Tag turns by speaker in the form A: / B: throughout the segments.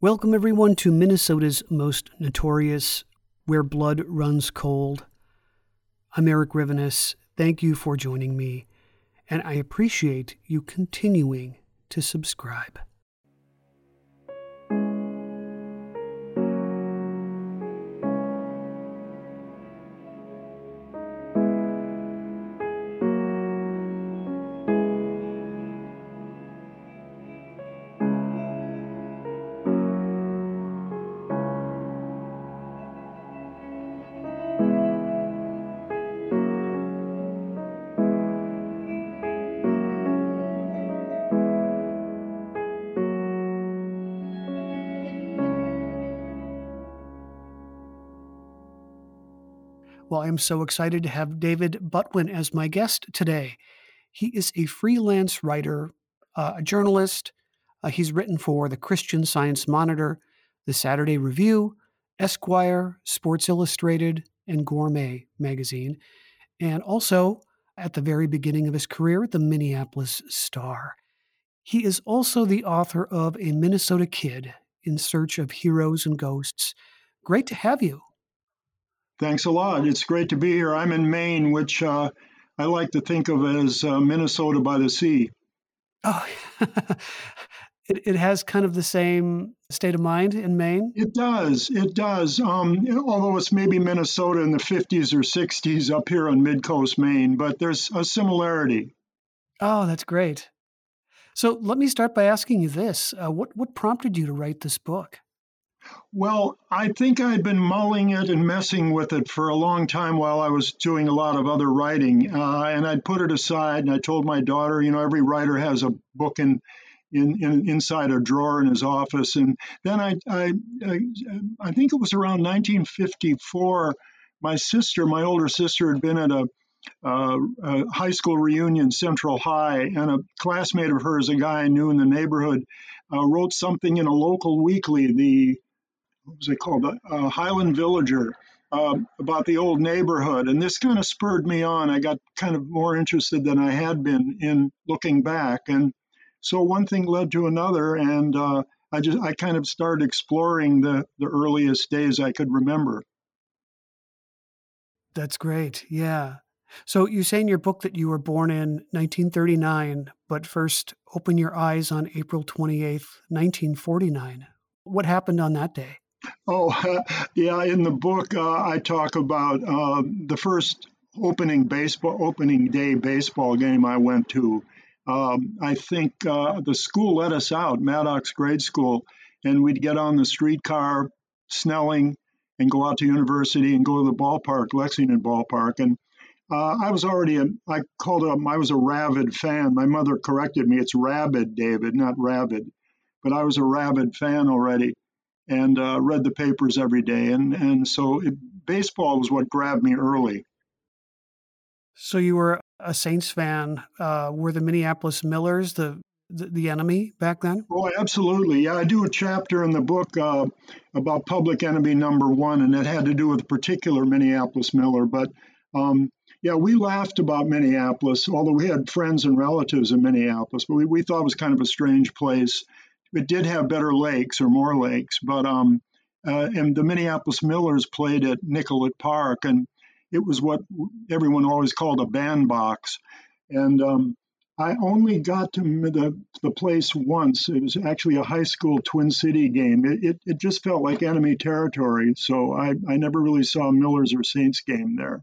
A: Welcome, everyone, to Minnesota's most notorious Where Blood Runs Cold. I'm Eric Rivenes. Thank you for joining me, and I appreciate you continuing to subscribe. I'm so excited to have David Butwin as my guest today. He is a freelance writer, uh, a journalist. Uh, he's written for the Christian Science Monitor, the Saturday Review, Esquire, Sports Illustrated, and Gourmet magazine, and also at the very beginning of his career at the Minneapolis Star. He is also the author of A Minnesota Kid in Search of Heroes and Ghosts. Great to have you.
B: Thanks a lot. It's great to be here. I'm in Maine, which uh, I like to think of as uh, Minnesota by the sea.
A: Oh, it, it has kind of the same state of mind in Maine?
B: It does. It does. Um, although it's maybe Minnesota in the 50s or 60s up here on mid coast Maine, but there's a similarity.
A: Oh, that's great. So let me start by asking you this uh, what, what prompted you to write this book?
B: Well, I think I'd been mulling it and messing with it for a long time while I was doing a lot of other writing. Uh, and I'd put it aside and I told my daughter, you know, every writer has a book in, in, in inside a drawer in his office. And then I, I, I, I think it was around 1954, my sister, my older sister, had been at a high school reunion, Central High, and a classmate of hers, a guy I knew in the neighborhood, uh, wrote something in a local weekly, the what was it called, uh, Highland Villager, uh, about the old neighborhood. And this kind of spurred me on. I got kind of more interested than I had been in looking back. And so one thing led to another, and uh, I just I kind of started exploring the the earliest days I could remember.
A: That's great. Yeah. So you say in your book that you were born in 1939, but first open your eyes on April 28th, 1949. What happened on that day?
B: Oh, yeah. In the book, uh, I talk about uh, the first opening baseball, opening day baseball game I went to. Um, I think uh, the school let us out, Mattocks Grade School, and we'd get on the streetcar, Snelling, and go out to university and go to the ballpark, Lexington Ballpark. And uh, I was already, a, I called it, I was a rabid fan. My mother corrected me. It's rabid, David, not rabid. But I was a rabid fan already and uh, read the papers every day. And, and so it, baseball was what grabbed me early.
A: So you were a Saints fan. Uh, were the Minneapolis Millers the, the, the enemy back then?
B: Oh, absolutely. Yeah, I do a chapter in the book uh, about public enemy number one, and it had to do with a particular Minneapolis Miller. But um, yeah, we laughed about Minneapolis, although we had friends and relatives in Minneapolis, but we, we thought it was kind of a strange place. It did have better lakes or more lakes, but um, uh, and the Minneapolis Millers played at Nicollet Park, and it was what everyone always called a bandbox. And um, I only got to the, the place once. It was actually a high school Twin City game. It, it, it just felt like enemy territory, so I, I never really saw Millers or Saints game there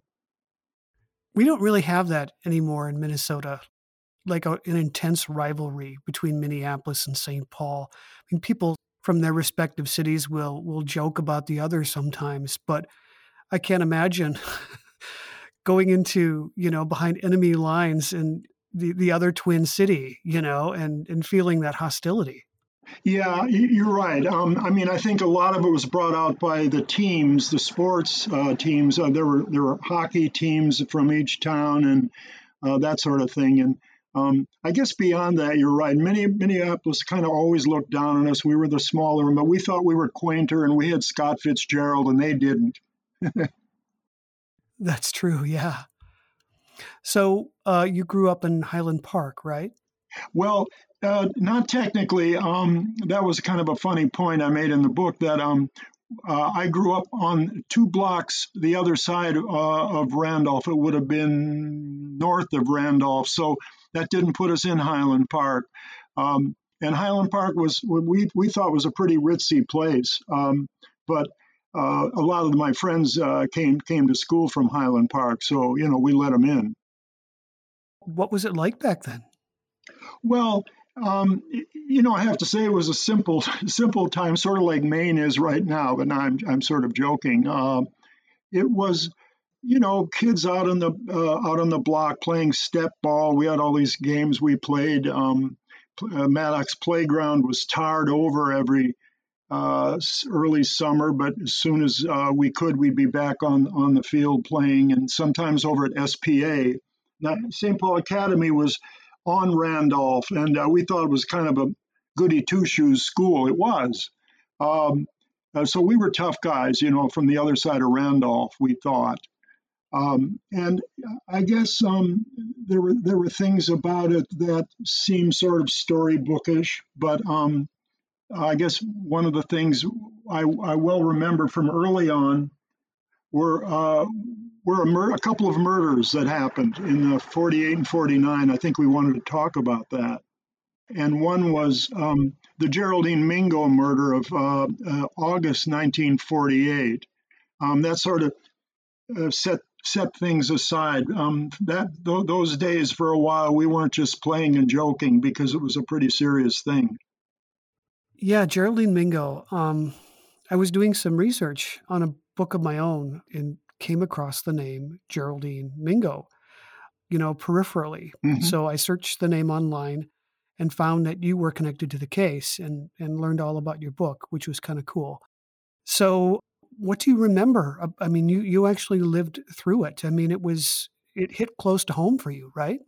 A: we don't really have that anymore in Minnesota, like a, an intense rivalry between Minneapolis and St. Paul. I mean, people from their respective cities will will joke about the other sometimes, but I can't imagine going into you know behind enemy lines in the the other twin city, you know, and and feeling that hostility.
B: Yeah, you're right. Um, I mean, I think a lot of it was brought out by the teams, the sports uh, teams. Uh, there were there were hockey teams from each town and uh, that sort of thing. And um, I guess beyond that, you're right. Many Minneapolis kind of always looked down on us. We were the smaller, but we thought we were quainter, and we had Scott Fitzgerald, and they didn't.
A: That's true. Yeah. So uh, you grew up in Highland Park, right?
B: Well, Uh, not technically. Um, that was kind of a funny point I made in the book that um, uh, I grew up on two blocks the other side uh, of Randolph. It would have been north of Randolph, so that didn't put us in Highland Park. Um, and Highland Park was we we thought was a pretty ritzy place, um, but uh, a lot of my friends uh, came came to school from Highland Park, so you know we let them in.
A: What was it like back then?
B: Well, um, you know, I have to say it was a simple, simple time, sort of like Maine is right now. But now I'm, I'm sort of joking. Uh, it was, you know, kids out on the uh, out on the block playing step ball. We had all these games we played. Um, uh, Mattocks Playground was tarred over every uh, early summer, but as soon as uh, we could, we'd be back on on the field playing, and sometimes over at SPA. Now, St. Paul Academy was on Randolph, and uh, we thought it was kind of a goody two shoes school. It was. Um, so we were tough guys, you know, from the other side of Randolph, we thought. Um, and I guess um, there were there were things about it that seemed sort of storybookish, but um, I guess one of the things I, I well remember from early on were uh, were a, mur- a, couple of murders that happened in the 48 and 49. I think we wanted to talk about that. And one was um, the Geraldine Mingo murder of uh, uh, August 1948. Um, that sort of uh, set set things aside. Um, that th- those days for a while we weren't just playing and joking because it was a pretty serious thing.
A: Yeah, Geraldine Mingo. Um, I was doing some research on a book of my own and came across the name Geraldine Mingo, you know, peripherally. Mm-hmm. So I searched the name online and found that you were connected to the case and and learned all about your book, which was kind of cool. So, what do you remember? I mean, you you actually lived through it. I mean, it was it hit close to home for you, right?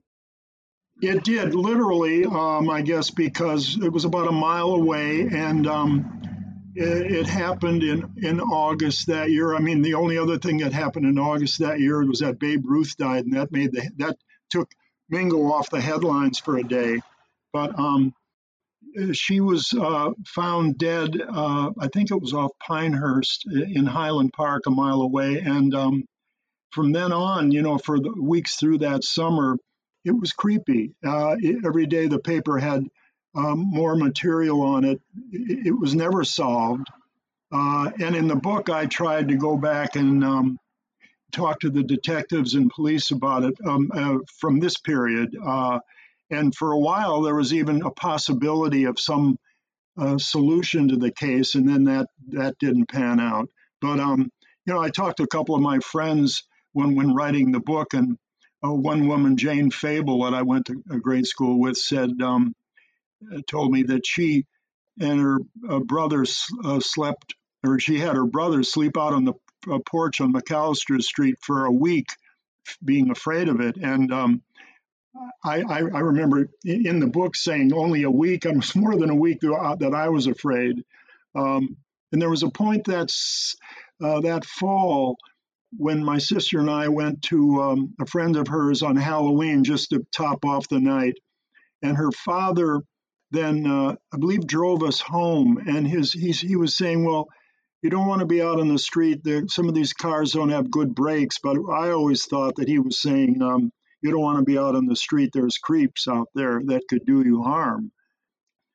B: It did literally, um, I guess, because it was about a mile away, and um, it, it, happened in in August that year. I mean, the only other thing that happened in August that year was that Babe Ruth died, and that made the that took Mingo off the headlines for a day. But um, she was uh, found dead. Uh, I think it was off Pinehurst in Highland Park, a mile away, and um, from then on, you know, for the weeks through that summer it was creepy. Uh, it, every day the paper had um, more material on it. it. It, was never solved. Uh, and in the book, I tried to go back and um, talk to the detectives and police about it um, uh, from this period. And for a while, there was even a possibility of some uh, solution to the case, and then that that didn't pan out. But um, you know, I talked to a couple of my friends when when writing the book, and uh, one woman, Jane Fable, that I went to a grade school with, said, um, uh, told me that she and her uh, brother uh, slept, or she had her brother sleep out on the uh, porch on McAllister Street for a week, being afraid of it. And um, I, I, I, remember in the book saying only a week, it was more than a week that I was afraid. Um, and there was a point that's uh, that fall when my sister and I went to um, a friend of hers on Halloween just to top off the night, and her father then uh, I believe drove us home, and his he was saying, well. You don't want to be out on the street. There, some of these cars don't have good brakes, but I always thought that he was saying um, you don't want to be out on the street. There's creeps out there that could do you harm.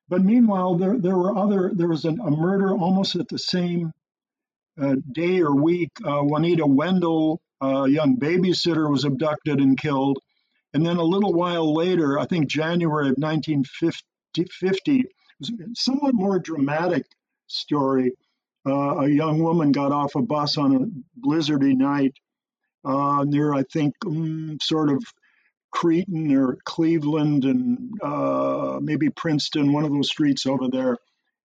B: But meanwhile, there, there were other. There was an, a murder almost at the same uh, day or week, uh, Juanita Wendell, a young babysitter, was abducted and killed. And then a little while later, I think January of 1950, was a somewhat more dramatic story. Uh, a young woman got off a bus on a blizzardy night uh, near, I think, um, sort of Cretin or Cleveland and uh, maybe Princeton, one of those streets over there,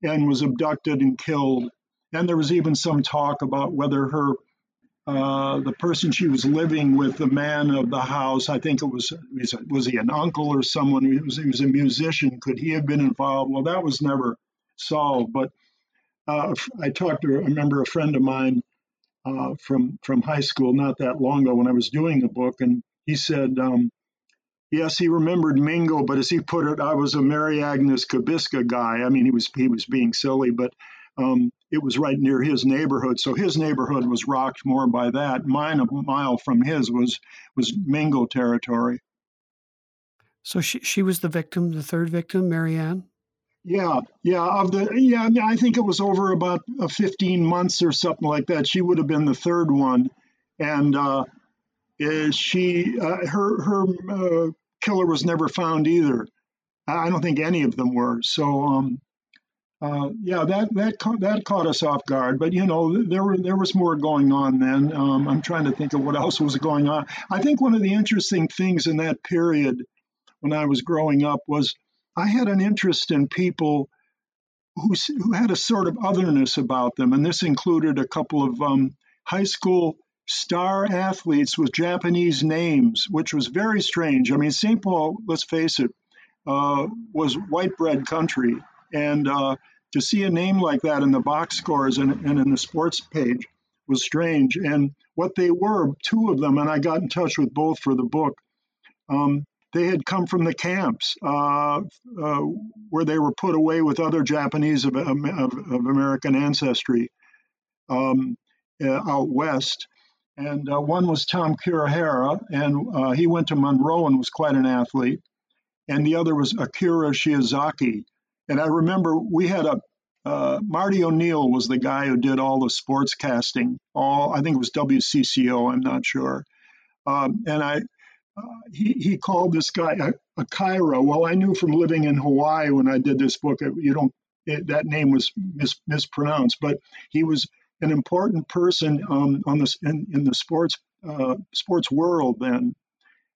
B: and was abducted and killed. And there was even some talk about whether her, uh, the person she was living with, the man of the house, I think it was, was he an uncle or someone? He was, he was a musician. Could he have been involved? Well, that was never solved. But uh, I talked to, I remember a friend of mine uh, from from high school not that long ago when I was doing the book, and he said um, Yes, he remembered Mingo, but as he put it, I was a Mary Agnes Kabiska guy. I mean, he was he was being silly, but um, it was right near his neighborhood, so his neighborhood was rocked more by that. Mine, a mile from his, was was Mingo territory.
A: So she she was the victim, the third victim, Marianne.
B: Yeah, yeah. Of the yeah, I think it was over about uh, 15 months or something like that. She would have been the third one, and uh, is she uh, her her uh, killer was never found either. I don't think any of them were. So um, uh, yeah, that that ca- that caught us off guard. But you know, there were there was more going on then. Um, I'm trying to think of what else was going on. I think one of the interesting things in that period when I was growing up was I had an interest in people who who had a sort of otherness about them, and this included a couple of um, high school star athletes with Japanese names, which was very strange. I mean, St. Paul, let's face it, uh, was white bread country. And uh, to see a name like that in the box scores and, and, in the sports page was strange. And what they were, two of them, and I got in touch with both for the book, um, they had come from the camps uh, uh where they were put away with other Japanese of, of, of American ancestry um, uh, out west and uh, one was Tom Kirihara, and uh, he went to Monroe and was quite an athlete. And the other was Akira Shiozaki. And I remember we had a uh, Marty O'Neill was the guy who did all the sports casting. All I think it was WCCO. I'm not sure. Um, and I, he he called this guy Akira. Well, I knew from living in Hawaii when I did this book, you don't it, that name was mis, mispronounced, but he was an important person um, on this in, in the sports uh, sports world. Then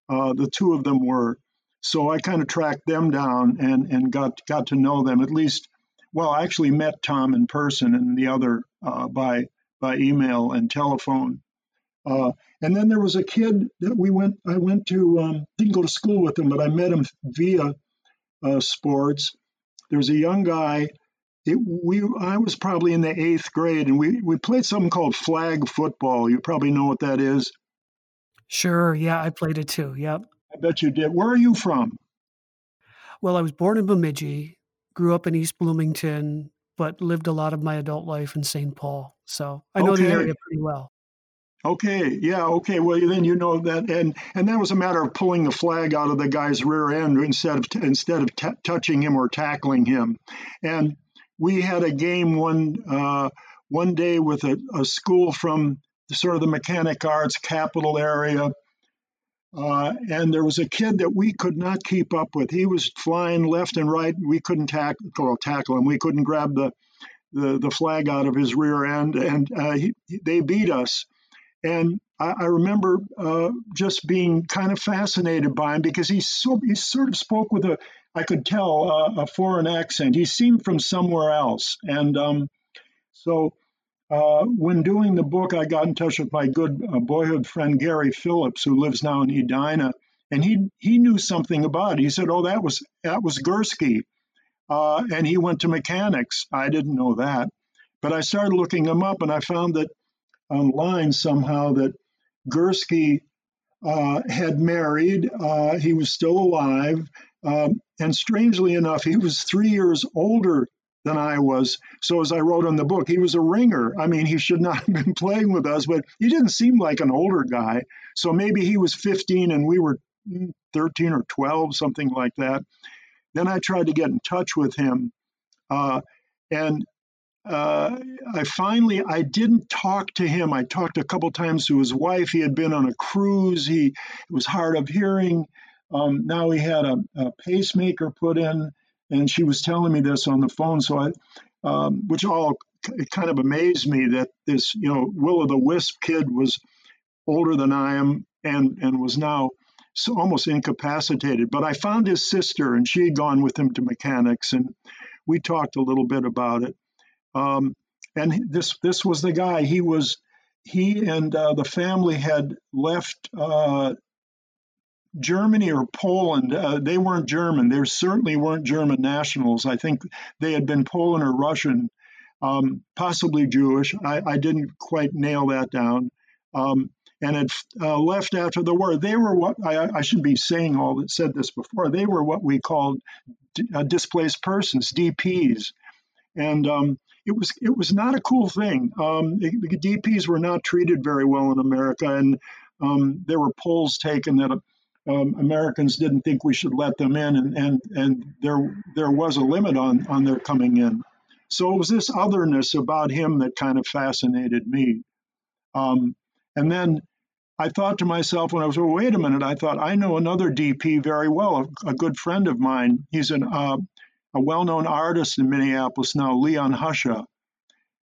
B: uh, the two of them were. So I kind of tracked them down and and got got to know them at least. Well, I actually met Tom in person and the other uh, by by email and telephone. And then there was a kid that we went. I went to um, didn't go to school with him, but I met him via uh, sports. There was a young guy it, we I was probably in the eighth grade, and we we played something called flag football. You probably know what that is.
A: Sure. Yeah, I played it too. Yep.
B: I bet you did. Where are you from?
A: Well, I was born in Bemidji, grew up in East Bloomington, but lived a lot of my adult life in St. Paul. So I know okay. the area pretty well.
B: Okay, yeah, okay. Well, then you know that, and and that was a matter of pulling the flag out of the guy's rear end instead of instead of t- touching him or tackling him, and we had a game one uh, one day with a, a, school from sort of the mechanic arts capital area. Uh, and there was a kid that we could not keep up with. He was flying left and right. We couldn't tackle, well, tackle him. We couldn't grab the, the, the flag out of his rear end, and uh, he, they beat us. And I, I remember uh, just being kind of fascinated by him because he so he sort of spoke with a I could tell uh, a foreign accent. He seemed from somewhere else. And um, so uh, when doing the book, I got in touch with my good uh, boyhood friend Gary Phillips, who lives now in Edina, and he he knew something about it. He said, "Oh, that was that was Gursky," uh, and he went to mechanics. I didn't know that, but I started looking him up, and I found that online somehow that Gursky uh, had married. Uh, he was still alive. Um, and strangely enough, he was three years older than I was. So, as I wrote in the book, he was a ringer. I mean, he should not have been playing with us, but he didn't seem like an older guy. So, maybe he was 15 and we were 13 or 12, something like that. Then I tried to get in touch with him. Uh, and uh, I finally I didn't talk to him. I talked a couple times to his wife. He had been on a cruise. He was hard of hearing. Um, now he had a, a, pacemaker put in, and she was telling me this on the phone. So I, um, which all it kind of amazed me that this, you know, Will of the Wisp kid was older than I am and and was now so almost incapacitated. But I found his sister, and she had gone with him to mechanics, and we talked a little bit about it. Um, and this this was the guy. He was he and uh, the family had left uh, Germany or Poland, uh, they weren't German. They certainly weren't German nationals. I think they had been Poland or Russian, um, possibly Jewish. I, I, didn't quite nail that down. Um, and had uh, left after the war. They were what I, I should be saying all that said this before. They were what we called d- uh, displaced persons, DPs, and um, it was it was not a cool thing. Um, the, the, DPs were not treated very well in America, and um, there were polls taken that um, Americans didn't think we should let them in, and, and and there there was a limit on on their coming in. So it was this otherness about him that kind of fascinated me. Um, and then I thought to myself when I was, well, wait a minute, I thought, I know another DP very well, a, a good friend of mine. He's an, uh, a well known artist in Minneapolis now, Leon Hushcha.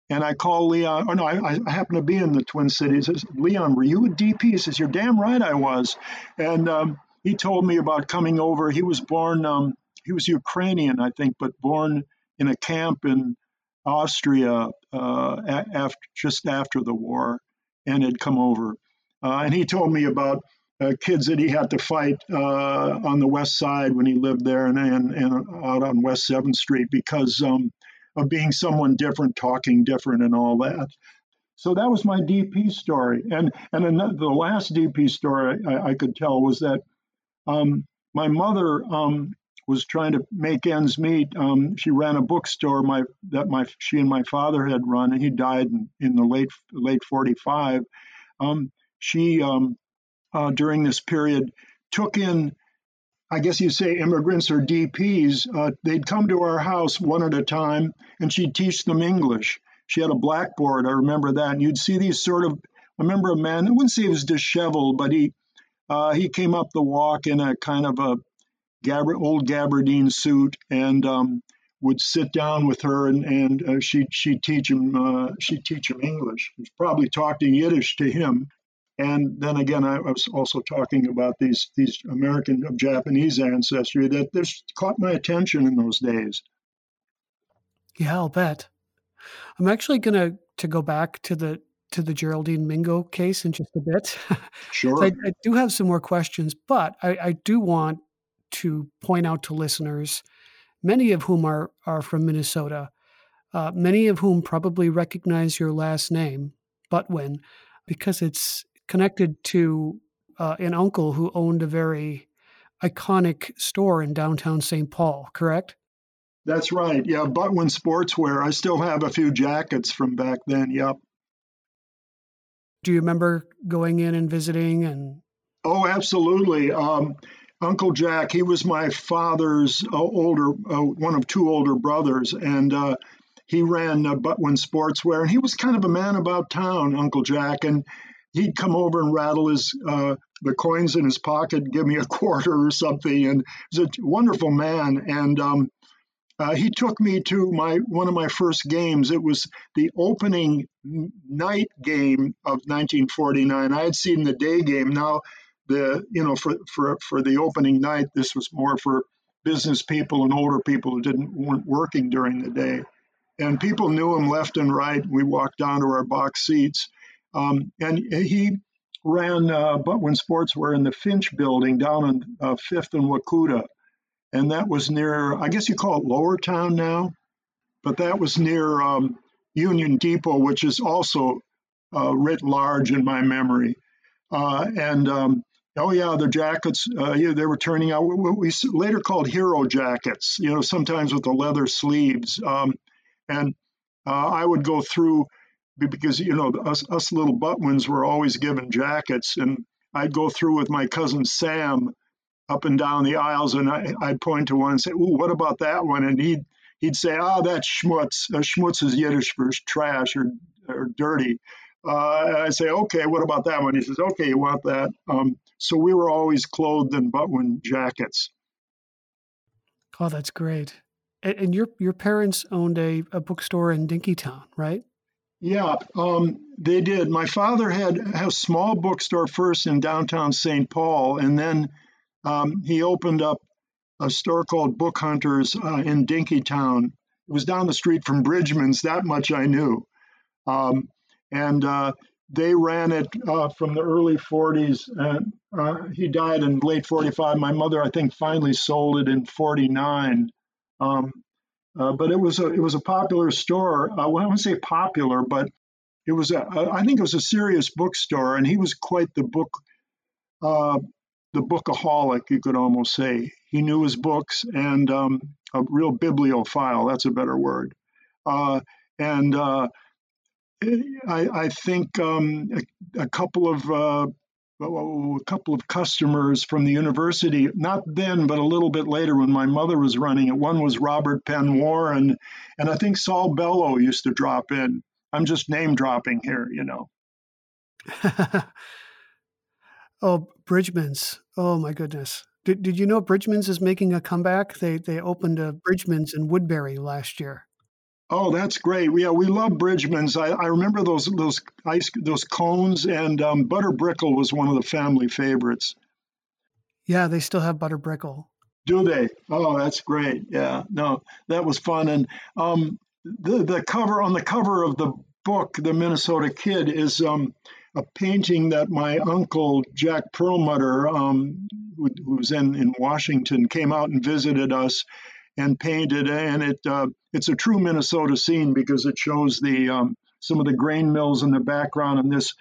B: And I call Leon, oh no, I, I happen to be in the Twin Cities. Says, Leon, were you a DP? He says, You're damn right I was. And um, he told me about coming over. He was born, um, he was Ukrainian, I think, but born in a camp in Austria uh, after, just after the war and had come over. Uh, and he told me about uh, kids that he had to fight uh, on the west side when he lived there and, and, and out on West 7th Street because um, of being someone different, talking different, and all that. So that was my DP story. And, and another, the last DP story I, I could tell was that um, my mother um, was trying to make ends meet. Um, she ran a bookstore my, that my she and my father had run, and he died in, in the late late 45. Um, she um, uh, during this period took in, I guess you'd say immigrants or DPs. Uh, they'd come to our house one at a time, and she'd teach them English. She had a blackboard. I remember that, and you'd see these sort of. I remember a man. I wouldn't say he was disheveled, but he uh, he came up the walk in a kind of a Gabber, old gabardine suit and um, would sit down with her and, and uh, she she'd teach him uh, she'd teach him English. He was probably talking Yiddish to him. And then again, I, was also talking about these these American of Japanese ancestry that this caught my attention in those days.
A: Yeah, I'll bet. I'm actually gonna to go back to the to the Geraldine Mingo case in just a bit.
B: Sure.
A: I, I, do have some more questions, but I, I do want to point out to listeners, many of whom are, are from Minnesota, uh, many of whom probably recognize your last name, Butwin, because it's connected to uh, an uncle who owned a very iconic store in downtown St. Paul, correct?
B: That's right. Yeah, Butwin Sportswear. I still have a few jackets from back then. Yep.
A: Do you remember going in and visiting and?
B: Oh, absolutely. Um, Uncle Jack, he was my father's uh, older, uh, one of two older brothers, and uh, he ran uh, Butwin Sportswear, and he was kind of a man about town, Uncle Jack, and he'd come over and rattle his uh, the coins in his pocket, give me a quarter or something, and he's a wonderful man, and um, uh, he took me to my one of my first games. It was the opening night game of 1949. I had seen the day game. Now the you know for for for the opening night this was more for business people and older people who didn't weren't working during the day and people knew him left and right we walked down to our box seats um, and he ran uh, Butwin Sportswear in the Finch building down on uh, Fifth and Wacouta, and that was near I guess you call it Lower Town now, but that was near um, Union Depot, which is also uh, writ large in my memory. Uh, and um, Oh yeah, the jackets. Uh, yeah, they were turning out what we later called hero jackets. You know, sometimes with the leather sleeves. Um, and uh, I would go through because you know us, us little Butwins were always given jackets, and I'd go through with my cousin Sam up and down the aisles, and I, would point to one and say, "Ooh, what about that one?" And he'd he'd say, "Ah, oh, that's schmutz. Uh, schmutz is Yiddish for trash or or dirty." Uh, I say, okay, what about that one? He says, okay, you want that? Um, so we were always clothed in Butwin jackets.
A: Oh, that's great. And, and your your parents owned a, a bookstore in Dinkytown, right?
B: Yeah, um, they did. My father had, a small bookstore first in downtown St. Paul, and then um, he opened up a store called Book Hunters uh, in Dinkytown. It was down the street from Bridgman's. That much I knew. Um, and uh, they ran it uh, from the early 40s. And uh, he died in late 45. My mother, I think, finally sold it in 49. Um, uh, but it was a it was a popular store. Uh, well, I wouldn't say popular, but it was a, I think it was a serious bookstore, and he was quite the book, uh, the bookaholic, you could almost say. He knew his books and um, a real bibliophile. That's a better word. Uh, and uh, I, I, think um, a, a, couple of a couple of customers from the university, not then, but a little bit later when my mother was running it. One was Robert Penn Warren, and I think Saul Bellow used to drop in. I'm just name dropping here, you know.
A: oh, Bridgman's. Oh my goodness. Did, did you know Bridgman's is making a comeback? They they opened a Bridgman's in Woodbury last year.
B: Oh, that's great. Yeah, we love Bridgman's. I, I remember those those ice those cones, and um, Butter Brickle was one of the family favorites.
A: Yeah, they still have Butter Brickle.
B: Do they? Oh, that's great. Yeah, no, that was fun. And um, the the cover on the cover of the book, The Minnesota Kid, is um, a painting that my uncle Jack Perlmutter, um, who, who's in in Washington, came out and visited us and painted, and it uh, it's a true Minnesota scene because it shows the um, some of the grain mills in the background and this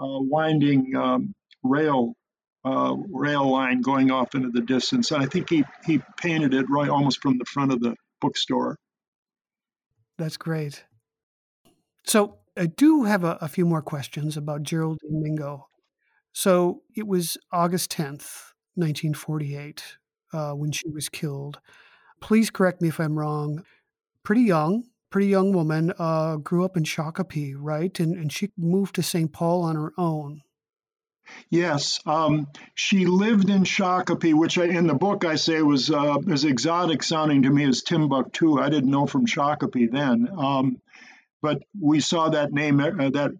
B: uh, winding um, rail uh, rail line going off into the distance. And I think he he painted it right almost from the front of the bookstore.
A: That's great. So I do have a, a few more questions about Geraldine Mingo. So it was August 10th, 1948, uh, when she was killed please correct me if I'm wrong. Pretty young, pretty young woman, uh, grew up in Shakopee, right? And, and she moved to St. Paul on her own.
B: Yes, um, she lived in Shakopee, which I, in the book I say was uh, as exotic sounding to me as Timbuktu. I didn't know from Shakopee then, um, but we saw that name, uh, that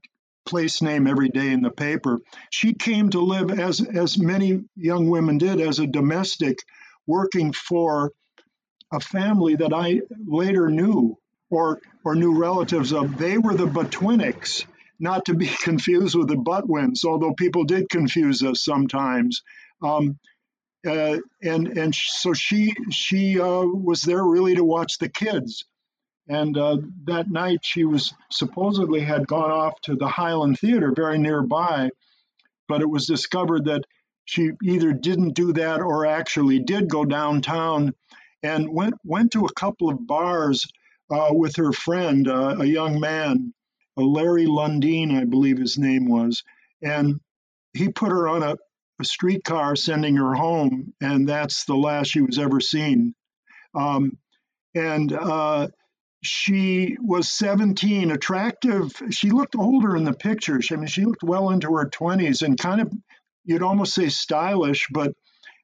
B: place name every day in the paper. She came to live as as many young women did as a domestic, working for a family that I later knew or or knew relatives of. They were the Butwiniks, not to be confused with the Butwins, although people did confuse us sometimes. Um, uh, and and so she she uh, was there really to watch the kids. And uh, that night she was supposedly had gone off to the Highland Theater very nearby, but it was discovered that she either didn't do that or actually did go downtown and went went to a couple of bars uh, with her friend, uh, a young man, Larry Lundeen, I believe his name was, and he put her on a, a streetcar sending her home, and that's the last she was ever seen. Um, and uh, she was 17, attractive. She looked older in the pictures. I mean, she looked well into her 20s and kind of, you'd almost say stylish, but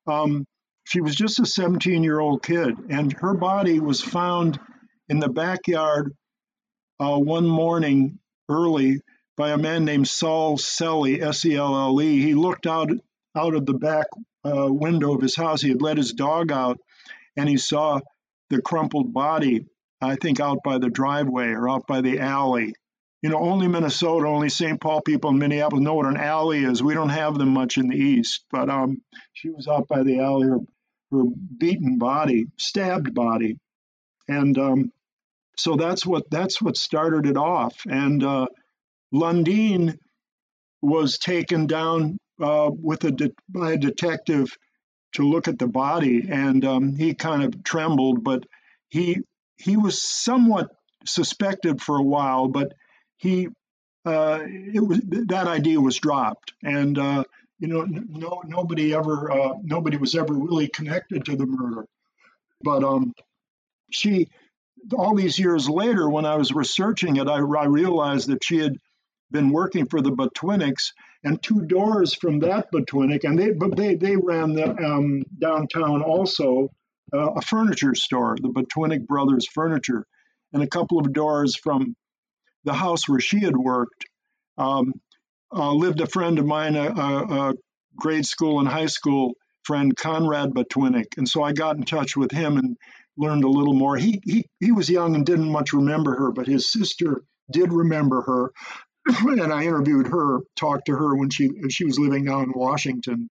B: um, she was just a 17 year old kid, and her body was found in the backyard uh, one morning early by a man named Saul Selle, S E L L E. He looked out out of the back uh, window of his house. He had let his dog out, and he saw the crumpled body. I think out by the driveway or out by the alley. You know, only Minnesota, only St. Paul people in Minneapolis know what an alley is. We don't have them much in the East, but um, she was out by the alley. Her her beaten body, stabbed body, and um, so that's what that's what started it off. And uh, Lundeen was taken down uh, with a de- by a detective to look at the body, and um, he kind of trembled, but he he was somewhat suspected for a while, but he uh, it was that idea was dropped, and uh, you know, no, nobody ever, uh, nobody was ever really connected to the murder. But um, she, all these years later, when I was researching it, I, I realized that she had been working for the Butwiniks, and two doors from that Butwinik, and they, but they, they ran the um, downtown also uh, a furniture store, the Butwinik Brothers Furniture, and a couple of doors from the house where she had worked. Um, uh, lived a friend of mine, a, a, grade school and high school friend, Conrad Butwinik. And so I got in touch with him and learned a little more. He, he, he was young and didn't much remember her, but his sister did remember her. and I interviewed her, talked to her when she, she was living down in Washington.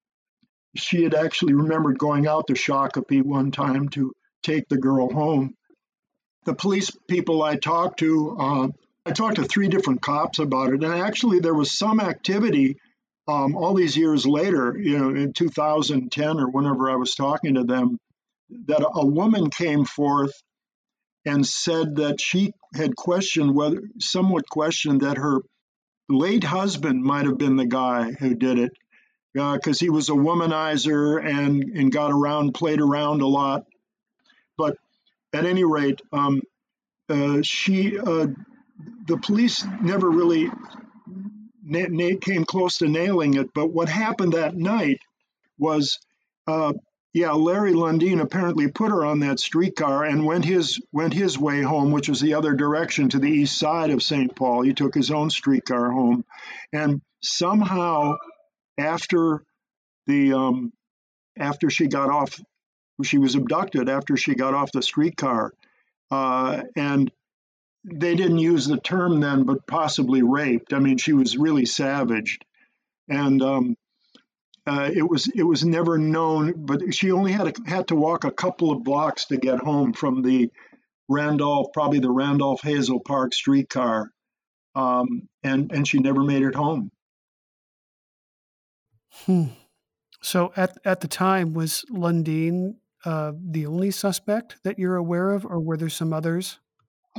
B: She had actually remembered going out to Shakopee one time to take the girl home. The police people I talked to uh, I talked to three different cops about it, and actually there was some activity um, all these years later, you know, in 2010 or whenever I was talking to them, that a woman came forth and said that she had questioned whether, somewhat questioned that her late husband might have been the guy who did it because uh, he was a womanizer and, and got around, played around a lot. But at any rate, um, uh, she, uh, the police never really na- na- came close to nailing it. But what happened that night was, uh, yeah, Larry Lundeen apparently put her on that streetcar and went his went his way home, which was the other direction to the east side of St. Paul. He took his own streetcar home, and somehow after the um, after she got off, she was abducted after she got off the streetcar, uh, and they didn't use the term then, but possibly raped. I mean, she was really savaged, and um, uh, it was it was never known. But she only had a, had to walk a couple of blocks to get home from the Randolph, probably the Randolph Hazel Park streetcar, um, and and she never made it home.
A: Hmm. So at at the time, was Lundeen uh, the only suspect that you're aware of, or were there some others?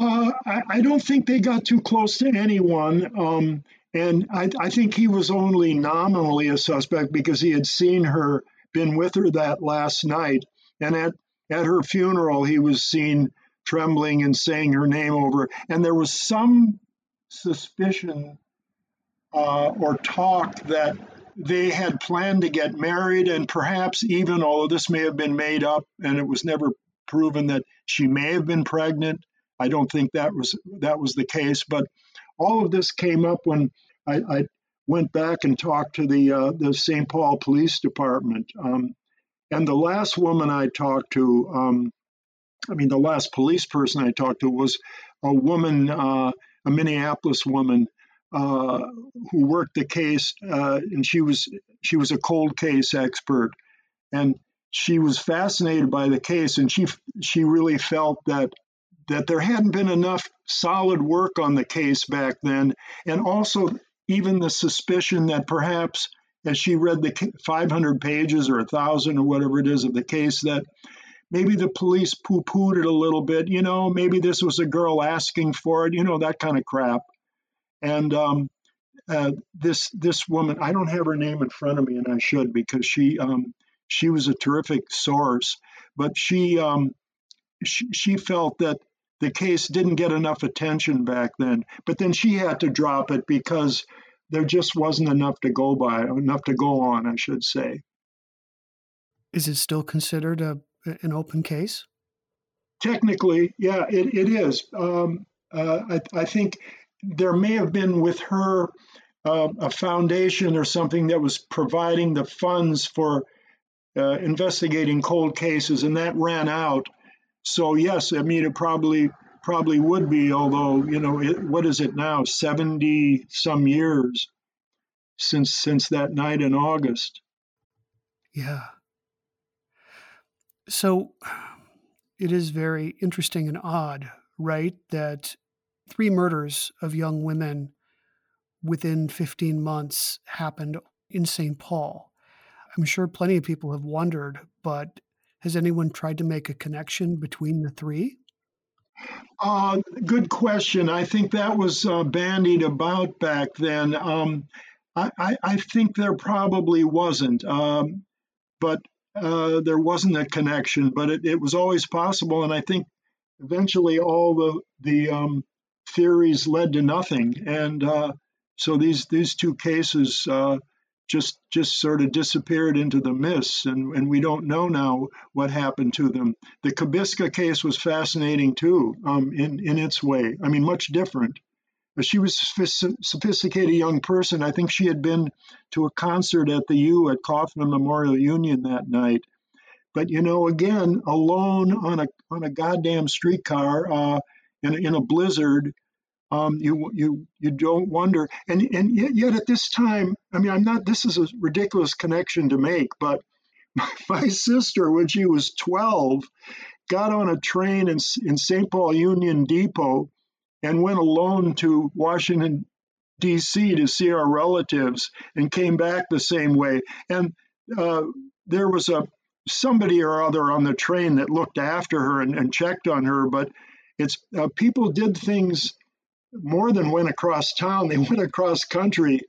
B: Uh, I, I, don't think they got too close to anyone. Um, and I, I, think he was only nominally a suspect because he had seen her, been with her that last night. And at, at her funeral, he was seen trembling and saying her name over. And there was some suspicion uh, or talk that they had planned to get married, and perhaps even, although this may have been made up and it was never proven that she may have been pregnant, I don't think that was that was the case. But all of this came up when I, I went back and talked to the uh, the St. Paul Police Department. Um, and the last woman I talked to, um, I mean, the last police person I talked to was a woman, uh, a Minneapolis woman uh, who worked the case, uh, and she was she was a cold case expert, and she was fascinated by the case, and she she really felt that that there hadn't been enough solid work on the case back then, and also even the suspicion that perhaps as she read the 500 pages or a thousand or whatever it is of the case that maybe the police poo-pooed it a little bit you know maybe this was a girl asking for it you know that kind of crap. And um, uh, this this woman i don't have her name in front of me and i should because she um, she was a terrific source. But she um, she, she felt that the case didn't get enough attention back then. But then she had to drop it because there just wasn't enough to go by, enough to go on, I should say.
A: Is it still considered a, an open case?
B: Technically, yeah, it, it is. Um, uh, I, I, think there may have been with her uh, a foundation or something that was providing the funds for uh, investigating cold cases, and that ran out. So yes, I mean it probably probably would be. Although you know, it, what is it now? Seventy some years since since that night in August.
A: Yeah. So it is very interesting and odd, right? That three murders of young women within 15 months happened in St. Paul. I'm sure plenty of people have wondered, but has anyone tried to make a connection between the three?
B: Uh, good question. I think that was uh, bandied about back then. Um, I, I, I, think there probably wasn't, um, but uh, there wasn't a connection. But it, it, was always possible, and I think eventually all the the um, theories led to nothing. And uh, so these these two cases uh, just just sort of disappeared into the mists, and, and we don't know now what happened to them. The Kibiska case was fascinating too, um, in in its way. I mean, much different. But she was a sophisticated young person. I think she had been to a concert at the U at Coffman Memorial Union that night. But you know, again, alone on a on a goddamn streetcar uh, in in a blizzard um, you you you don't wonder, and and yet, yet, at this time, I mean, I'm not. This is a ridiculous connection to make, but my, my sister, when she was 12, got on a train in in St. Paul Union Depot and went alone to Washington, D.C. to see our relatives and came back the same way. And uh, there was a somebody or other on the train that looked after her and, and checked on her, but it's uh, people did things more than went across town. They went across country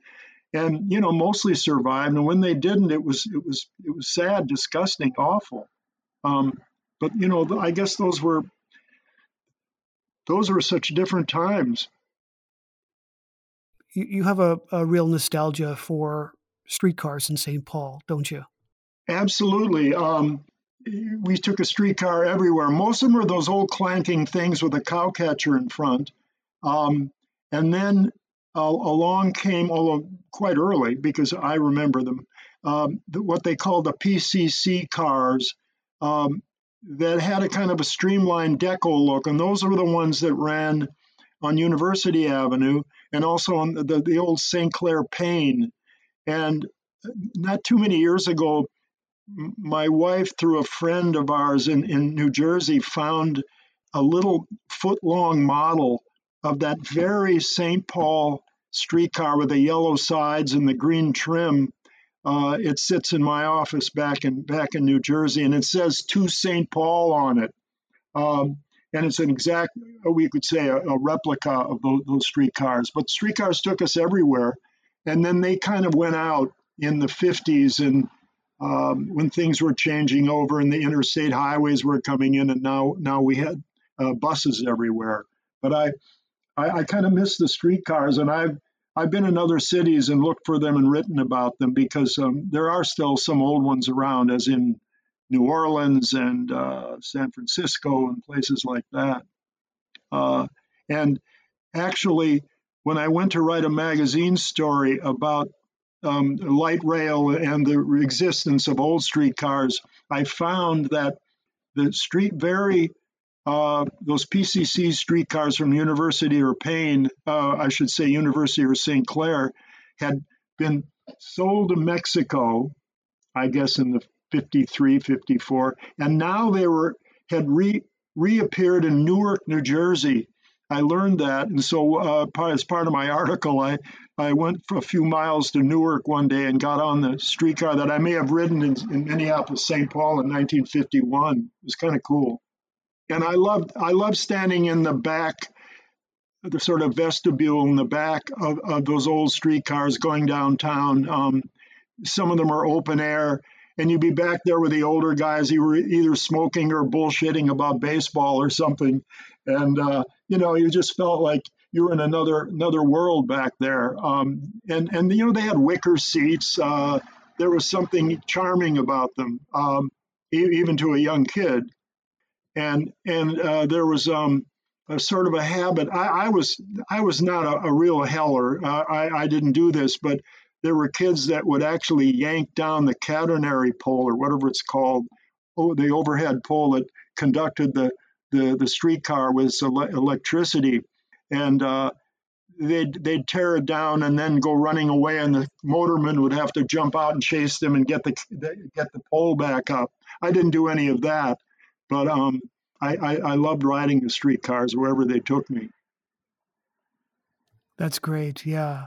B: and you know mostly survived. And when they didn't it was it was it was sad disgusting awful. Um, but you know i guess those were those were such different times.
A: You, you have a, a real nostalgia for streetcars in st paul don't you?
B: Absolutely. Um, we took a streetcar everywhere. Most of them are those old clanking things with a cow catcher in front um, and then uh, along came, although quite early because I remember them, um, what they called the PCC cars um, that had a kind of a streamlined deco look, and those were the ones that ran on University Avenue and also on the, the, the old St. Clair Payne. And not too many years ago, my wife, through a friend of ours in, in New Jersey, found a little foot long model of that very St. Paul streetcar with the yellow sides and the green trim. Uh, it sits in my office back in back in New Jersey, and it says to St. Paul on it. Um, and it's an exact, we could say, a, a replica of those, those streetcars. But streetcars took us everywhere, and then they kind of went out in the 50s and um, when things were changing over and the interstate highways were coming in, and now now we had uh, buses everywhere. But I I, I kind of miss the streetcars, and I've I've been in other cities and looked for them and written about them because um, there are still some old ones around, as in New Orleans and uh, San Francisco and places like that. Uh, and actually, when I went to write a magazine story about um, light rail and the existence of old streetcars, I found that the street very uh, those PCC streetcars from University or Payne, uh, I should say University or St. Clair, had been sold to Mexico, I guess in the 53, 54, and now they were had re, reappeared in Newark, New Jersey. I learned that, and so uh, as part of my article, I I went for a few miles to Newark one day and got on the streetcar that I may have ridden in, in Minneapolis, St. Paul in 1951. It was kind of cool and I loved I love standing in the back, the sort of vestibule in the back of, of those old streetcars going downtown. Um, some of them are open air, and you'd be back there with the older guys. You were either smoking or bullshitting about baseball or something, and uh, you know you just felt like you were in another another world back there. Um, and and you know they had wicker seats. Uh, there was something charming about them, um, even to a young kid and and uh, there was um, a sort of a habit. I, I was I was not a, a real heller. Uh, I, I didn't do this, but there were kids that would actually yank down the catenary pole or whatever it's called, oh, the overhead pole that conducted the the, the streetcar with electricity, and uh, they'd they'd tear it down and then go running away, and the motorman would have to jump out and chase them and get the get the pole back up. I didn't do any of that, but um, I, I, I loved riding the streetcars wherever they took me.
A: That's great. Yeah.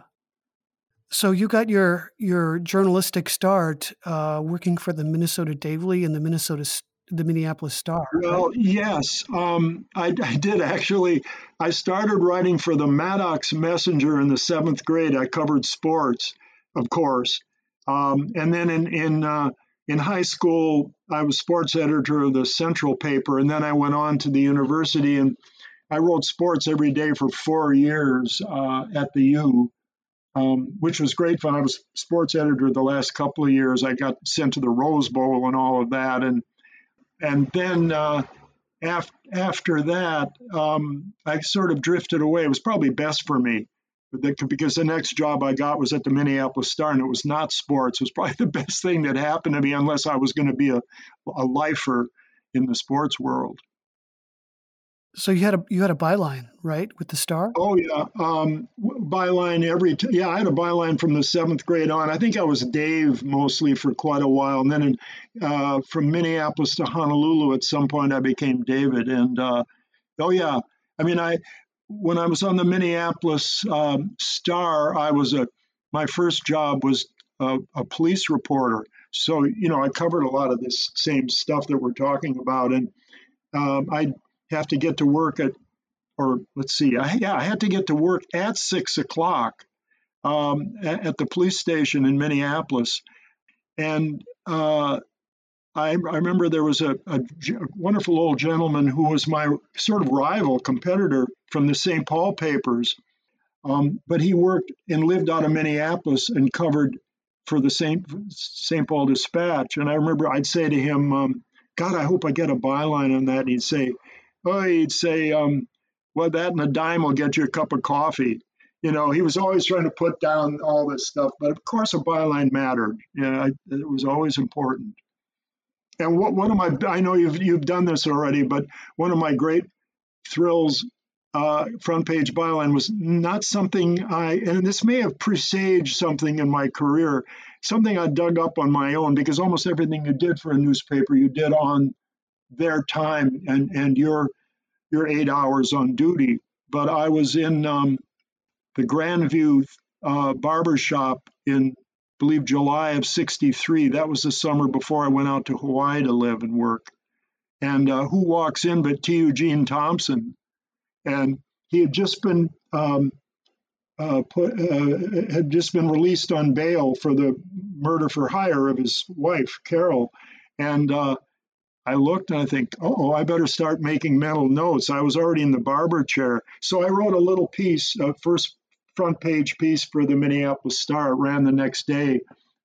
A: So you got your your journalistic start uh, working for the Minnesota Daily and the Minnesota the Minneapolis Star.
B: Well, right? yes, um, I, I, did actually. I started writing for the Mattocks Messenger in the seventh grade. I covered sports, of course, um, and then in in uh, in high school, I was sports editor of the Central paper, and then I went on to the university and I wrote sports every day for four years uh, at the U, um, which was great fun. I was sports editor the last couple of years. I got sent to the Rose Bowl and all of that, and and then uh, af- after that, um, I sort of drifted away. It was probably best for me because the next job I got was at the Minneapolis Star, and it was not sports. It was probably the best thing that happened to me, unless I was going to be a, a lifer in the sports world.
A: So you had a you had a byline, right, with the Star?
B: Oh yeah, um, byline every t- yeah. I had a byline from the seventh grade on. I think I was Dave mostly for quite a while, and then in, uh, from Minneapolis to Honolulu, at some point I became David. And uh, oh yeah, I mean I when I was on the Minneapolis um, Star, I was a my first job was a, a, police reporter. So you know, I covered a lot of this same stuff that we're talking about, and um, I'd have to get to work at, or let's see, I, yeah, I had to get to work at six o'clock um, at, at, the police station in Minneapolis, and uh, I, I, remember there was a, a, wonderful old gentleman who was my sort of rival competitor from the St. Paul papers, um, but he worked and lived out of Minneapolis and covered for the St. St. Paul Dispatch. And I remember I'd say to him, um, "God, I hope I get a byline on that." And he'd say, "Oh, he'd say, um, well, that and a dime will get you a cup of coffee." You know, he was always trying to put down all this stuff, but of course, a byline mattered. You know, it was always important. And what, one of my, I know you've you've done this already, but one of my great thrills uh, front page byline was not something I, and this may have presaged something in my career, something I dug up on my own because almost everything you did for a newspaper you did on their time and and your your eight hours on duty. But I was in um, the Grandview uh, barber shop in believe July of 63. That was the summer before I went out to Hawaii to live and work. And uh, who walks in but T. Eugene Thompson? And he had just been um, uh, put, uh, had just been released on bail for the murder for hire of his wife, Carol. And uh, I looked and I think, oh, I better start making mental notes. I was already in the barber chair. So I wrote a little piece, uh, first front page piece for the Minneapolis Star. It ran the next day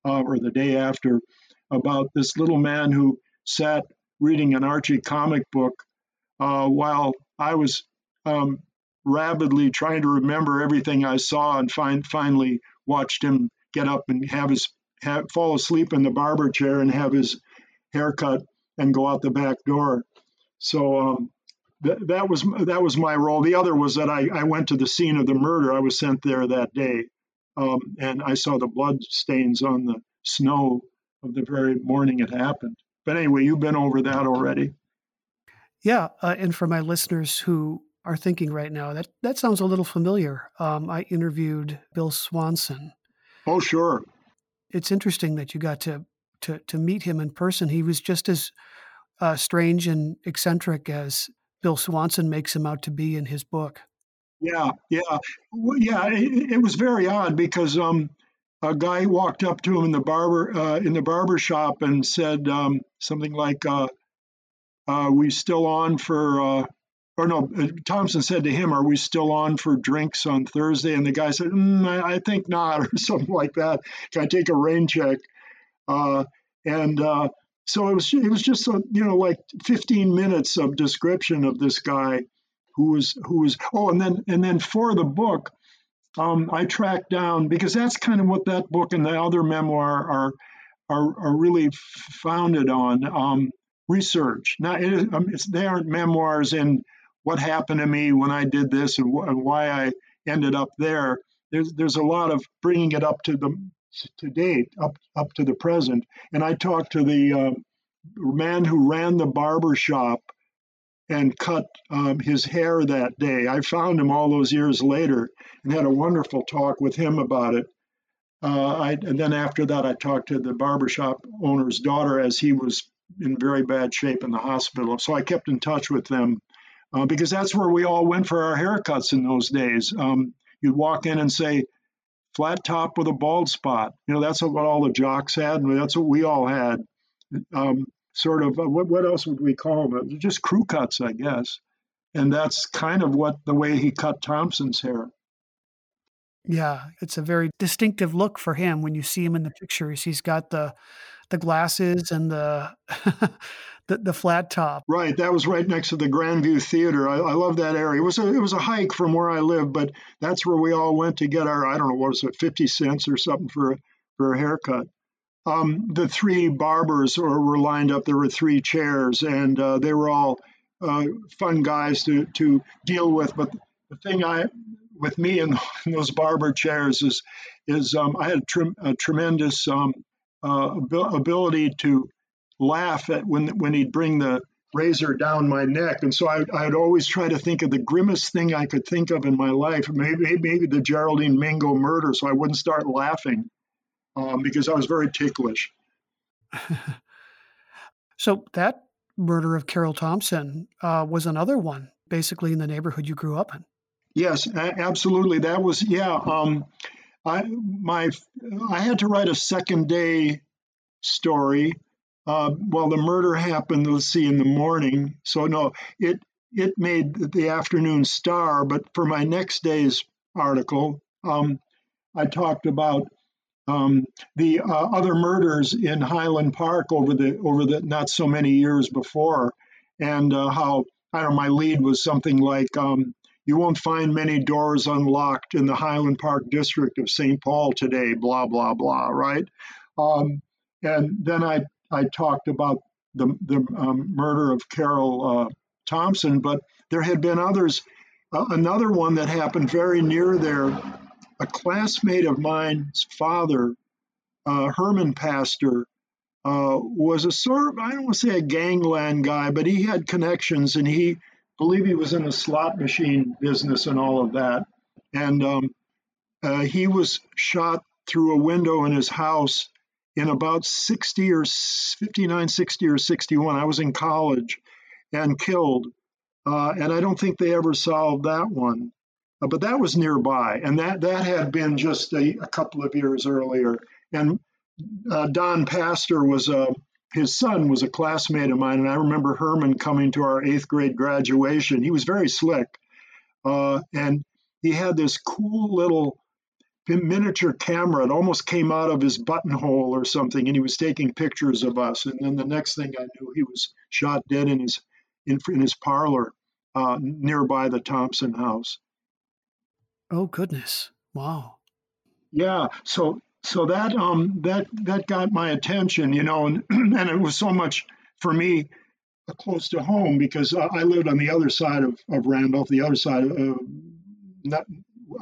B: uh, or the day after about this little man who sat reading an Archie comic book uh, while I was um, rapidly trying to remember everything I saw and finally watched him get up and have his have, fall asleep in the barber chair and have his haircut and go out the back door. So um, that, that was that was my role. The other was that I, I went to the scene of the murder. I was sent there that day, um, and I saw the blood stains on the snow of the very morning it happened. But anyway, you've been over that already.
A: Yeah, uh, and for my listeners who are thinking right now, that that sounds a little familiar. Um, I interviewed Bill Swanson.
B: Oh, sure.
A: It's interesting that you got to to to meet him in person. He was just as uh, strange and eccentric as Bill Swanson makes him out to be in his book.
B: Yeah, yeah, well, yeah. It, it, was very odd because um, a guy walked up to him in the barber uh, in the barber shop and said um, something like, uh, uh, "We still on for?" Uh, or no, uh, Thompson said to him, "Are we still on for drinks on Thursday?" And the guy said, mm, I, I, think not," or something like that. Can I take a rain check? Uh, and so it was it was just a, you know like 15 minutes of description of this guy who was who was oh and then and then for the book um, I tracked down because that's kind of what that book and the other memoir are are, are really founded on um, research. Now it, um, they aren't memoirs in what happened to me when I did this and, wh- and why I ended up there. There's there's a lot of bringing it up to the to date, up up to the present. And I talked to the uh, man who ran the barber shop and cut um, his hair that day. I found him all those years later and had a wonderful talk with him about it. Uh, I, and then after that, I talked to the barbershop owner's daughter as he was in very bad shape in the hospital. So I kept in touch with them uh, because that's where we all went for our haircuts in those days. Um, you'd walk in and say, flat top with a bald spot. You know, that's what all the jocks had, and that's what we all had. Um, sort of, uh, what, what else would we call them? Just crew cuts, I guess. And that's kind of what the way he cut Thompson's hair.
A: Yeah, it's a very distinctive look for him when you see him in the pictures. He's got the the glasses and the the, the flat top.
B: Right, that was right next to the Grandview Theater. I, I love that area. It was a it was a hike from where I live, but that's where we all went to get our I don't know what was it, fifty cents or something for for a haircut. Um, the three barbers were, were, lined up. There were three chairs, and uh, they were all uh, fun guys to to deal with. But the thing I with me in, those barber chairs is is um, I had a, a tremendous um, uh, ability to laugh at when when he'd bring the razor down my neck. And so I, I'd always try to think of the grimmest thing I could think of in my life, maybe, maybe the Geraldine Mingo murder, so I wouldn't start laughing um, because I was very ticklish.
A: so that murder of Carol Thompson uh, was another one, basically in the neighborhood you grew up in.
B: Yes, a- absolutely. That was yeah. Um, I my I had to write a second day story. Uh, well, the murder happened. Let's see, in the morning. So no, it it made the afternoon star. But for my next day's article, um, I talked about um, the uh, other murders in Highland Park over the over the not so many years before, and uh, how I don't know. My lead was something like um, you won't find many doors unlocked in the Highland Park district of St. Paul today, blah, blah, blah, right? Um, and then I, I talked about the, the um, murder of Carol uh, Thompson, but there had been others. Uh, another one that happened very near there, a classmate of mine's father, uh, Herman Pastor, uh, was a sort of, I don't want to say a gangland guy, but he had connections and he believe he was in the slot machine business and all of that. And um, uh, he was shot through a window in his house in about 60 or 59, 60 or 61. I was in college and killed. Uh, and I don't think they ever solved that one. Uh, but that was nearby. And that, that had been just a, a couple of years earlier. And uh, Don Pastor was a his son was a classmate of mine, and I remember Herman coming to our eighth grade graduation. He was very slick, uh, and he had this cool little miniature camera. It almost came out of his buttonhole or something, and he was taking pictures of us. And then the next thing I knew, he was shot dead in his in, in his parlor uh, nearby the Thompson house.
A: Oh goodness! Wow.
B: Yeah. So so that um that that got my attention, you know, and and it was so much for me uh, close to home because I lived on the other side of, of Randolph, the other side of uh, not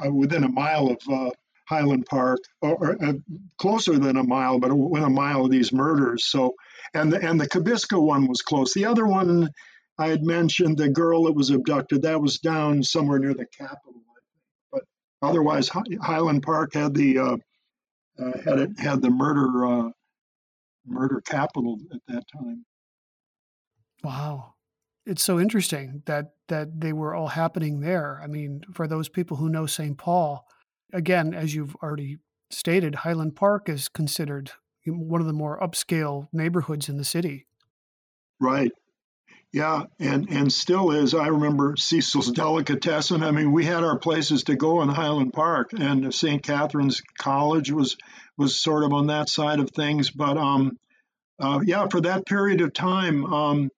B: uh, within a mile of uh, Highland Park, or, or uh, closer than a mile, but within a mile of these murders. So, and the and the Kabisca one was close. The other one I had mentioned, the girl that was abducted, that was down somewhere near the Capitol, But otherwise, Highland Park had the uh, uh, had it had the murder uh, murder capital at that time.
A: Wow, it's so interesting that that they were all happening there. I mean, for those people who know St. Paul, again, as you've already stated, Highland Park is considered one of the more upscale neighborhoods in the city.
B: Right. Yeah, and and still is. I remember Cecil's Delicatessen. I mean, we had our places to go in Highland Park, and St. Catherine's College was was sort of on that side of things. But um, uh, yeah, for that period of time, um,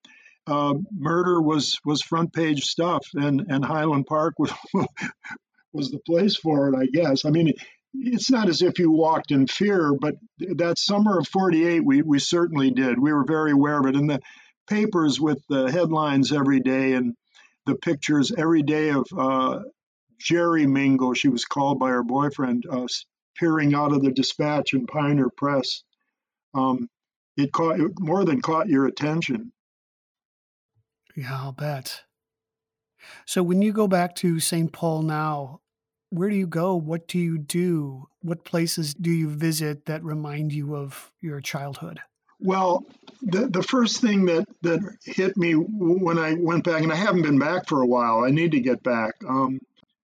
B: uh, murder was was front page stuff, and and Highland Park was was the place for it, I guess. I mean. It's not as if you walked in fear, but that summer of '48, we, we certainly did. We were very aware of it. And the, papers with the headlines every day and the pictures every day of uh, Jerry Mingo, she was called by her boyfriend, uh, peering out of the dispatch in Pioneer Press. Um, it caught it more than caught your attention.
A: Yeah, I'll bet. So when you go back to St. Paul now, where do you go? What do you do? What places do you visit that remind you of your childhood?
B: Well, the, the first thing that, that hit me when I went back, and I haven't been back for a while, I need to get back, um,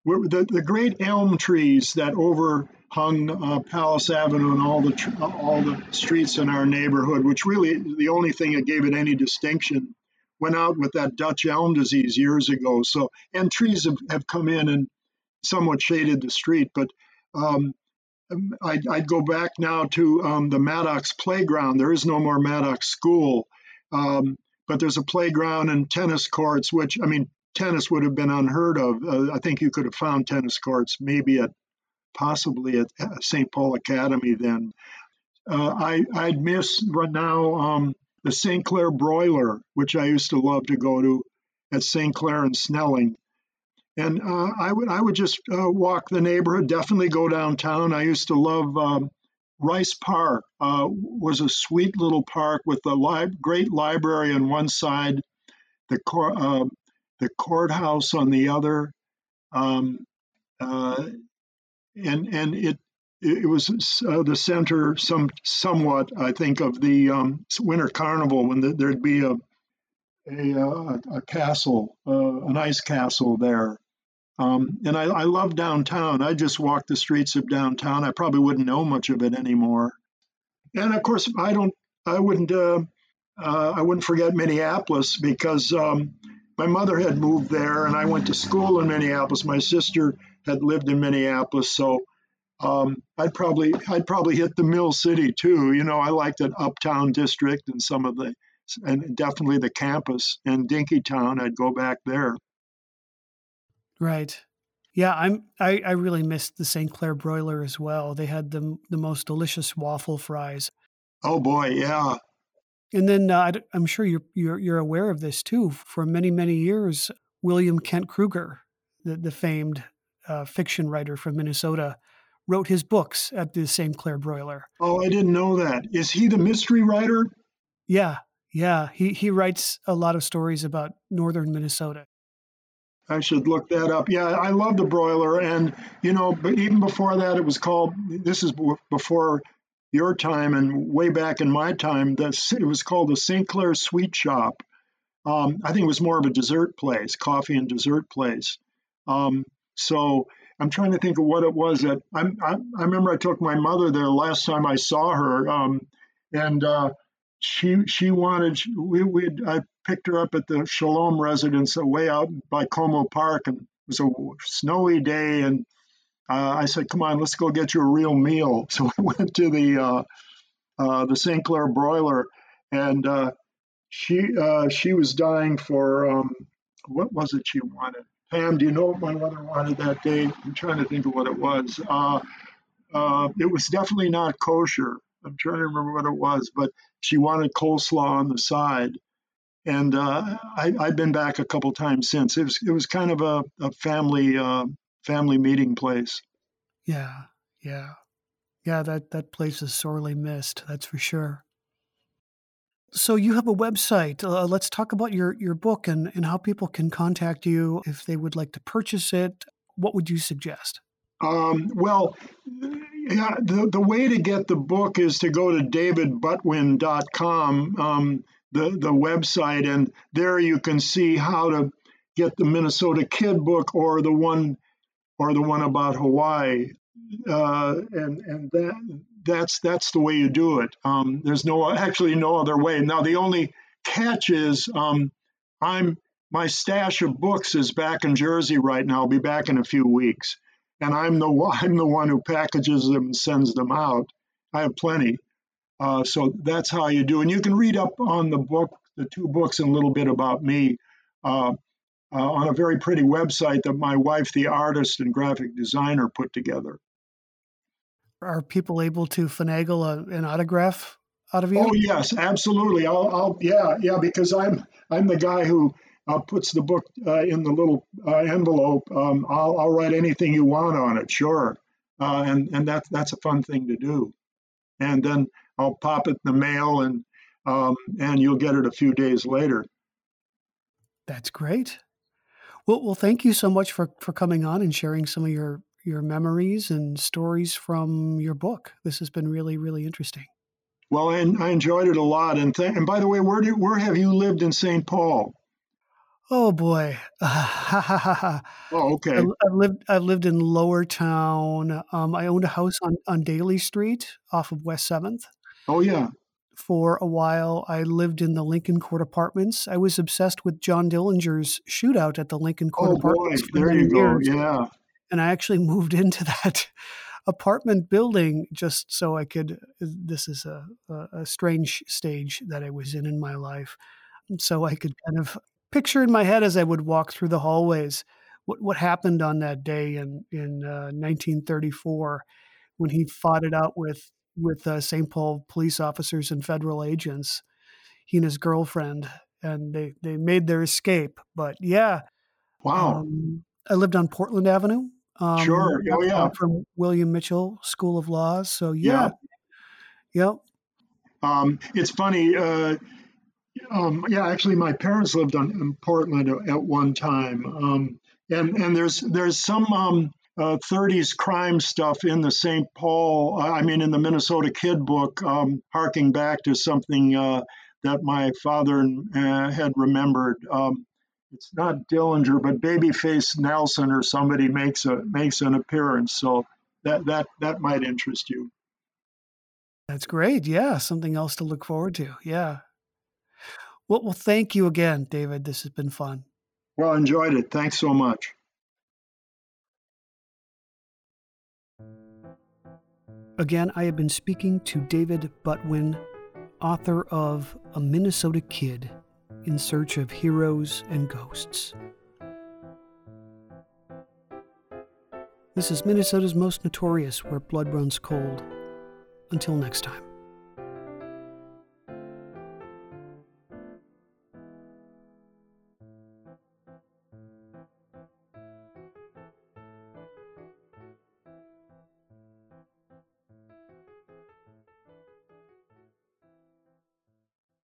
B: the, the great elm trees that overhung uh, Palace Avenue and all the tr- all the streets in our neighborhood, which really the only thing that gave it any distinction, went out with that Dutch elm disease years ago. So, and trees have, have come in and somewhat shaded the street, but um, um, I'd, I'd, go back now to um, the Mattocks playground. There is no more Mattocks School, um, but there's a playground and tennis courts, which, I mean, tennis would have been unheard of. Uh, I think you could have found tennis courts maybe at possibly at St. Paul Academy then. Uh, I, I'd miss right now um, the St. Clair Broiler, which I used to love to go to at St. Clair and Snelling. And uh, I would I would just uh, walk the neighborhood. Definitely go downtown. I used to love um, Rice Park. Uh, was a sweet little park with a li- great library on one side, the court, uh, the courthouse on the other, um, uh, and and it it was uh, the center, some somewhat, I think, of the um, winter carnival when the, there'd be a a, uh, a castle, uh, an ice castle there. Um, and I, I love downtown. I just walk the streets of downtown. I probably wouldn't know much of it anymore. And of course, I don't. I wouldn't. Uh, uh, I wouldn't forget Minneapolis because um, my mother had moved there, and I went to school in Minneapolis. My sister had lived in Minneapolis, so um, I'd probably I'd probably hit the Mill City too. You know, I liked that Uptown district and some of the and definitely the campus and Dinkytown. I'd go back there.
A: Right. Yeah, I'm. I, I really missed the St. Clair broiler as well. They had the the most delicious waffle fries.
B: Oh boy, yeah.
A: And then uh, I'm sure you're, you're you're aware of this too. For many many years, William Kent Krueger, the, the famed uh, fiction writer from Minnesota, wrote his books at the St. Clair broiler.
B: Oh, I didn't know that. Is he the mystery writer?
A: Yeah, yeah. He he writes a lot of stories about northern Minnesota.
B: I should look that up. Yeah, I love the broiler, and you know, but even before that, it was called. This is before your time, and way back in my time, this it was called the St. Clair Sweet Shop. Um, I think it was more of a dessert place, coffee and dessert place. Um, so I'm trying to think of what it was that I'm, I, I remember I took my mother there last time I saw her, um, and uh, she she wanted we we I picked her up at the Sholom residence way out by Como Park, and it was a snowy day, and uh, I said, "Come on, let's go get you a real meal." So we went to the uh, uh, the St. Clair broiler, and uh, she uh, she was dying for um, what was it she wanted? Pam, do you know what my mother wanted that day? I'm trying to think of what it was. Uh, it was definitely not kosher. I'm trying to remember what it was, but she wanted coleslaw on the side. And uh, I, have been back a couple times since. It was it was kind of a, a family uh, family meeting place.
A: Yeah, yeah, yeah. That that place is sorely missed. That's for sure. So you have a website. Uh, let's talk about your your book and and how people can contact you if they would like to purchase it. What would you suggest?
B: Um, well, yeah, the, the way to get the book is to go to davidbutwin.com, um, the, the website, and there you can see how to get the Minnesota Kid book or the one or the one about Hawaii. Uh, and and that that's that's the way you do it. Um, there's no actually no other way. Now the only catch is um, I'm my stash of books is back in Jersey right now. I'll be back in a few weeks and I'm the I'm the one who packages them and sends them out. I have plenty, uh, so that's how you do. And you can read up on the book, the two books, and a little bit about me uh, uh, on a very pretty website that my wife, the artist and graphic designer, put together.
A: Are people able to finagle a, an autograph out of you?
B: Oh yes, absolutely. I'll, I'll yeah yeah because I'm I'm the guy who uh, puts the book uh, in the little uh, envelope. Um, I'll, I'll, write anything you want on it, sure. Uh, and and that's that's a fun thing to do. And then I'll pop it in the mail, and um, and you'll get it a few days later.
A: That's great. Well, well, thank you so much for for coming on and sharing some of your your memories and stories from your book. This has been really really interesting.
B: Well, I, I enjoyed it a lot. And th- and by the way, where do, where have you lived in St. Paul?
A: Oh boy.
B: oh, okay. I,
A: have lived I've lived in Lower Town. Um, I owned a house on, on Daly Street off of West Seventh.
B: Oh yeah.
A: For a while, I lived in the Lincoln Court Apartments. I was obsessed with John Dillinger's shootout at the Lincoln Court
B: oh,
A: Apartments.
B: Boy. There you go. Yeah.
A: And I actually moved into that apartment building just so I could. This is a, a, a strange stage that I was in in my life, so I could kind of picture in my head as I would walk through the hallways what what happened on that day in in uh, 1934 when he fought it out with with uh, St. Paul police officers and federal agents. He and his girlfriend, and they they made their escape. But yeah,
B: wow. Um,
A: I lived on Portland Avenue.
B: Um, sure. Oh yeah.
A: From William Mitchell School of Law. So yeah. Yeah. Yep.
B: Um, it's funny. Uh, Um, yeah, actually, my parents lived on, in Portland at one time, um, and and there's there's some um, uh, 30s crime stuff in the St. Paul, I mean, in the Minnesota Kid book, um, harking back to something uh, that my father uh, had remembered. Um, it's not Dillinger, but Babyface Nelson or somebody makes a makes an appearance. So that that that might interest you.
A: That's great. Yeah, something else to look forward to. Yeah. Well, well, thank you again, David. This has been fun.
B: Well, enjoyed it. Thanks so much.
A: Again, I have been speaking to David Butwin, author of A Minnesota Kid in Search of Heroes and Ghosts. This is Minnesota's most notorious where blood runs cold. Until next time.